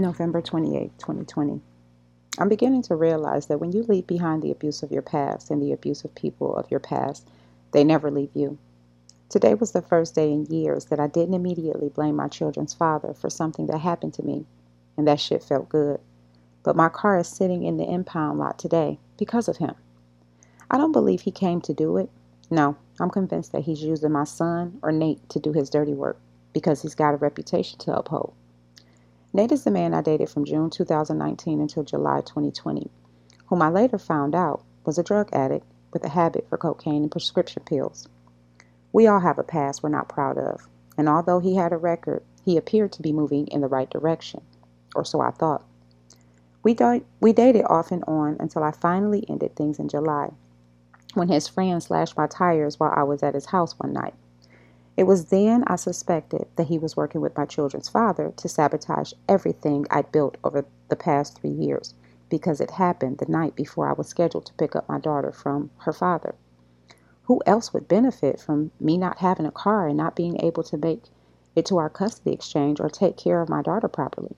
November 28, 2020. I'm beginning to realize that when you leave behind the abuse of your past and the abuse of people of your past, they never leave you. Today was the first day in years that I didn't immediately blame my children's father for something that happened to me, and that shit felt good. But my car is sitting in the impound lot today because of him. I don't believe he came to do it. No, I'm convinced that he's using my son or Nate to do his dirty work because he's got a reputation to uphold. Nate is the man I dated from June 2019 until July 2020, whom I later found out was a drug addict with a habit for cocaine and prescription pills. We all have a past we're not proud of, and although he had a record, he appeared to be moving in the right direction, or so I thought. We, we dated off and on until I finally ended things in July, when his friend slashed my tires while I was at his house one night. It was then I suspected that he was working with my children's father to sabotage everything I'd built over the past three years because it happened the night before I was scheduled to pick up my daughter from her father. Who else would benefit from me not having a car and not being able to make it to our custody exchange or take care of my daughter properly?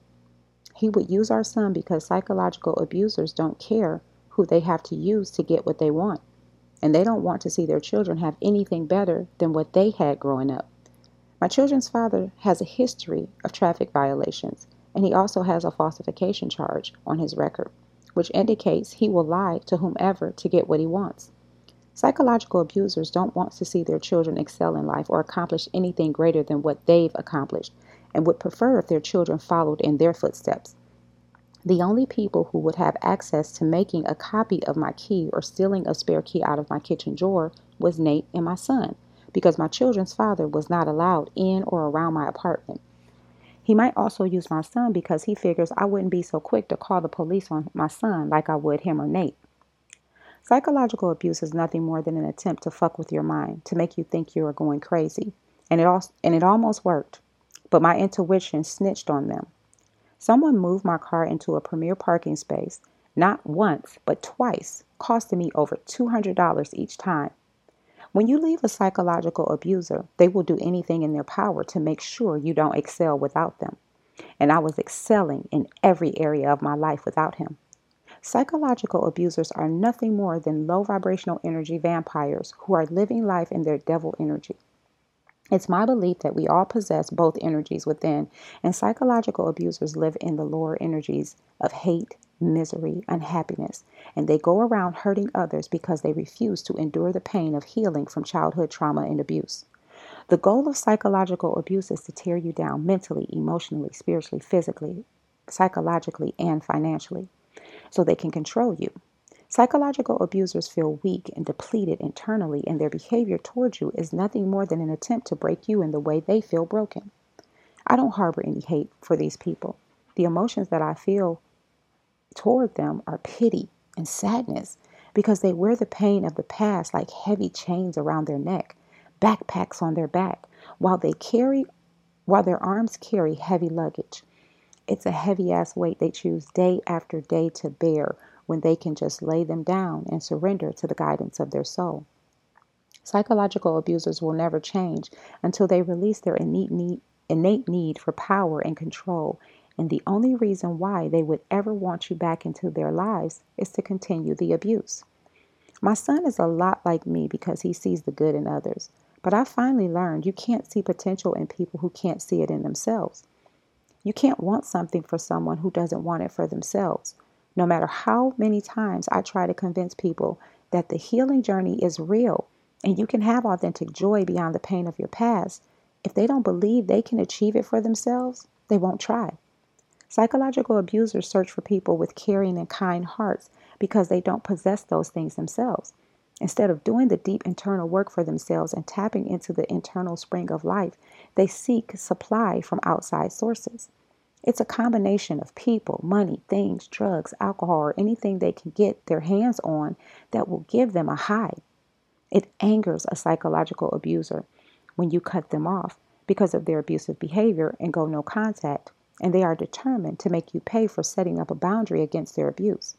He would use our son because psychological abusers don't care who they have to use to get what they want and they don't want to see their children have anything better than what they had growing up. My children's father has a history of traffic violations, and he also has a falsification charge on his record, which indicates he will lie to whomever to get what he wants. Psychological abusers don't want to see their children excel in life or accomplish anything greater than what they've accomplished and would prefer if their children followed in their footsteps. The only people who would have access to making a copy of my key or stealing a spare key out of my kitchen drawer was Nate and my son, because my children's father was not allowed in or around my apartment. He might also use my son because he figures I wouldn't be so quick to call the police on my son like I would him or Nate. Psychological abuse is nothing more than an attempt to fuck with your mind, to make you think you are going crazy. And it, also, and it almost worked. But my intuition snitched on them. Someone moved my car into a premier parking space, not once, but twice, costing me over $200 each time. When you leave a psychological abuser, they will do anything in their power to make sure you don't excel without them. And I was excelling in every area of my life without him. Psychological abusers are nothing more than low vibrational energy vampires who are living life in their devil energy. It's my belief that we all possess both energies within, and psychological abusers live in the lower energies of hate, misery, unhappiness, and they go around hurting others because they refuse to endure the pain of healing from childhood trauma and abuse. The goal of psychological abuse is to tear you down mentally, emotionally, spiritually, physically, psychologically, and financially so they can control you. Psychological abusers feel weak and depleted internally, and their behavior towards you is nothing more than an attempt to break you in the way they feel broken. I don't harbor any hate for these people. The emotions that I feel toward them are pity and sadness because they wear the pain of the past like heavy chains around their neck, backpacks on their back, while they carry while their arms carry heavy luggage. It's a heavy ass weight they choose day after day to bear when they can just lay them down and surrender to the guidance of their soul. Psychological abusers will never change until they release their innate need, innate need for power and control. And the only reason why they would ever want you back into their lives is to continue the abuse. My son is a lot like me because he sees the good in others. But I finally learned you can't see potential in people who can't see it in themselves. You can't want something for someone who doesn't want it for themselves. No matter how many times I try to convince people that the healing journey is real and you can have authentic joy beyond the pain of your past, if they don't believe they can achieve it for themselves, they won't try. Psychological abusers search for people with caring and kind hearts because they don't possess those things themselves. Instead of doing the deep internal work for themselves and tapping into the internal spring of life, they seek supply from outside sources. It's a combination of people, money, things, drugs, alcohol, or anything they can get their hands on that will give them a high. It angers a psychological abuser when you cut them off because of their abusive behavior and go no contact, and they are determined to make you pay for setting up a boundary against their abuse.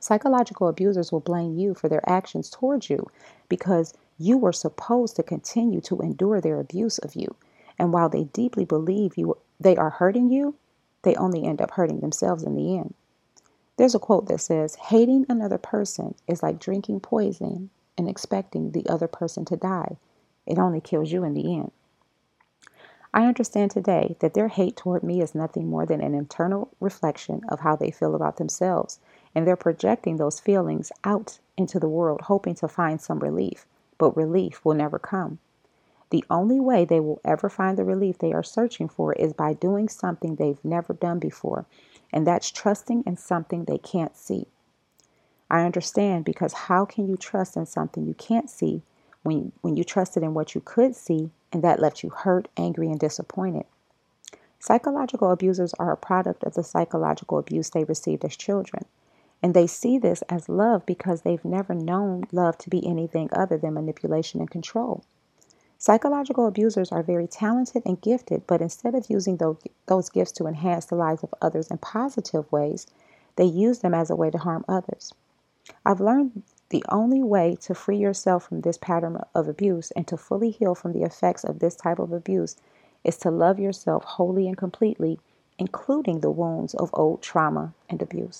Psychological abusers will blame you for their actions towards you because you were supposed to continue to endure their abuse of you. And while they deeply believe you they are hurting you, they only end up hurting themselves in the end. There's a quote that says, Hating another person is like drinking poison and expecting the other person to die. It only kills you in the end. I understand today that their hate toward me is nothing more than an internal reflection of how they feel about themselves, and they're projecting those feelings out into the world, hoping to find some relief, but relief will never come. The only way they will ever find the relief they are searching for is by doing something they've never done before, and that's trusting in something they can't see. I understand because how can you trust in something you can't see when, when you trusted in what you could see and that left you hurt, angry, and disappointed? Psychological abusers are a product of the psychological abuse they received as children. And they see this as love because they've never known love to be anything other than manipulation and control. Psychological abusers are very talented and gifted, but instead of using those, gifts to enhance the lives of others in positive ways, they use them as a way to harm others. I've learned the only way to free yourself from this pattern of abuse and to fully heal from the effects of this type of abuse is to love yourself wholly and completely, including the wounds of old trauma and abuse.